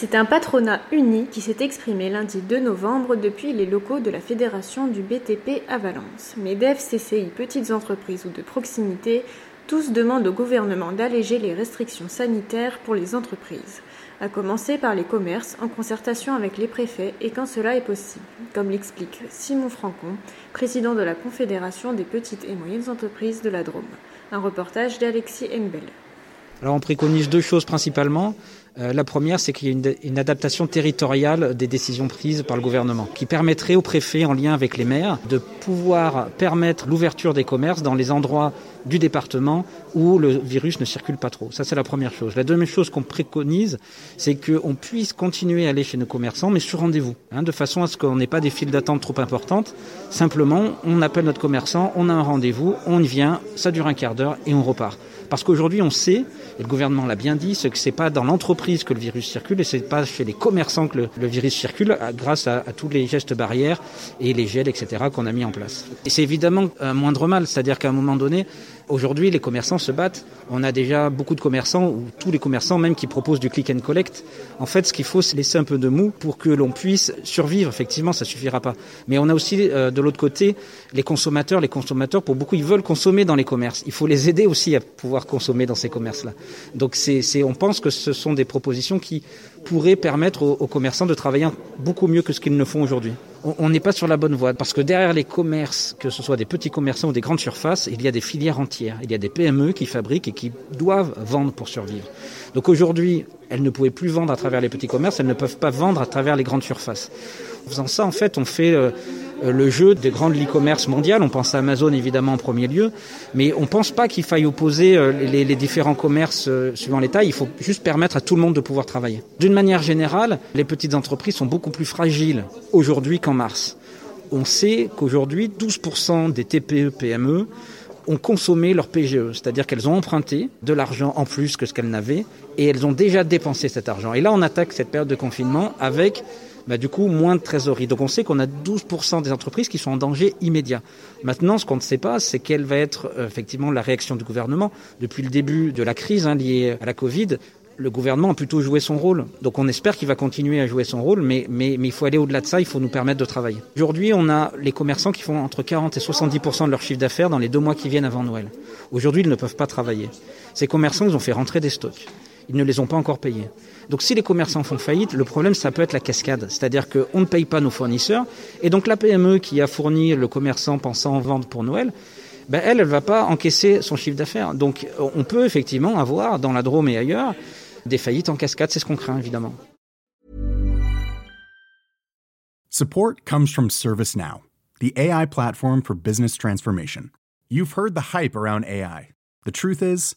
C'est un patronat uni qui s'est exprimé lundi 2 novembre depuis les locaux de la Fédération du BTP à Valence. MEDEF, CCI, petites entreprises ou de proximité, tous demandent au gouvernement d'alléger les restrictions sanitaires pour les entreprises, à commencer par les commerces en concertation avec les préfets et quand cela est possible, comme l'explique Simon Francon, président de la Confédération des petites et moyennes entreprises de la Drôme. Un reportage d'Alexis Enbel. Alors on préconise deux choses principalement. Euh, la première, c'est qu'il y a une, adaptation territoriale des décisions prises par le gouvernement, qui permettrait aux préfets, en lien avec les maires, de pouvoir permettre l'ouverture des commerces dans les endroits du département où le virus ne circule pas trop. Ça, c'est la première chose. La deuxième chose qu'on préconise, c'est qu'on puisse continuer à aller chez nos commerçants, mais sur rendez-vous, hein, de façon à ce qu'on n'ait pas des files d'attente trop importantes. Simplement, on appelle notre commerçant, on a un rendez-vous, on y vient, ça dure un quart d'heure et on repart. Parce qu'aujourd'hui, on sait, et le gouvernement l'a bien dit, c'est que c'est pas dans l'entreprise que le virus circule et c'est pas chez les commerçants que le, virus circule grâce à, tous les gestes barrières et les gels, etc. qu'on a mis en place. Et c'est évidemment un moindre mal, c'est-à-dire qu'à un moment donné, Aujourd'hui, les commerçants se battent. On a déjà beaucoup de commerçants, ou tous les commerçants même, qui proposent du click and collect. En fait, ce qu'il faut, c'est laisser un peu de mou pour que l'on puisse survivre. Effectivement, ça suffira pas. Mais on a aussi, euh, de l'autre côté, les consommateurs. Les consommateurs, pour beaucoup, ils veulent consommer dans les commerces. Il faut les aider aussi à pouvoir consommer dans ces commerces-là. Donc, c'est, on pense que ce sont des propositions qui pourraient permettre aux, aux commerçants de travailler beaucoup mieux que ce qu'ils ne font aujourd'hui on n'est pas sur la bonne voie parce que derrière les commerces, que ce soit des petits commerçants ou des grandes surfaces, il y a des filières entières. Il y a des PME qui fabriquent et qui doivent vendre pour survivre. Donc aujourd'hui, elles ne pouvaient plus vendre à travers les petits commerces, elles ne peuvent pas vendre à travers les grandes surfaces. En faisant ça, en fait, on fait euh, le jeu des grandes e-commerce mondiales. On pense à Amazon évidemment en premier lieu, mais on ne pense pas qu'il faille opposer euh, les, les, différents commerces euh, suivant les tailles. Il faut juste permettre à tout le monde de pouvoir travailler. D'une manière générale, les petites entreprises sont beaucoup plus fragiles aujourd'hui qu'en mars. On sait qu'aujourd'hui, 12% des TPE, PME ont consommé leur PGE, c'est-à-dire qu'elles ont emprunté de l'argent en plus que ce qu'elles n'avaient et elles ont déjà dépensé cet argent. Et là, on attaque cette période de confinement avec bah, du coup moins de trésorerie. Donc on sait qu'on a 12% des entreprises qui sont en danger immédiat. Maintenant, ce qu'on ne sait pas, c'est quelle va être euh, effectivement la réaction du gouvernement. Depuis le début de la crise hein, liée à la Covid, le gouvernement a plutôt joué son rôle. Donc on espère qu'il va continuer à jouer son rôle, mais, mais, mais il faut aller au-delà de ça, il faut nous permettre de travailler. Aujourd'hui, on a les commerçants qui font entre 40 et 70% de leur chiffre d'affaires dans les deux mois qui viennent avant Noël. Aujourd'hui, ils ne peuvent pas travailler. Ces commerçants, ils ont fait rentrer des stocks. Ils ne les ont pas encore payés. Donc si les commerçants font faillite, le problème, ça peut être la cascade. C'est-à-dire qu'on ne paye pas nos fournisseurs. Et donc la PME qui a fourni le commerçant pensant vendre pour Noël, ben elle, elle ne va pas encaisser son chiffre d'affaires. Donc on peut effectivement avoir, dans la Drôme et ailleurs, des faillites en cascade. C'est ce qu'on craint, évidemment. Support comes from ServiceNow, the AI platform for business transformation. You've heard the hype around AI. The truth is,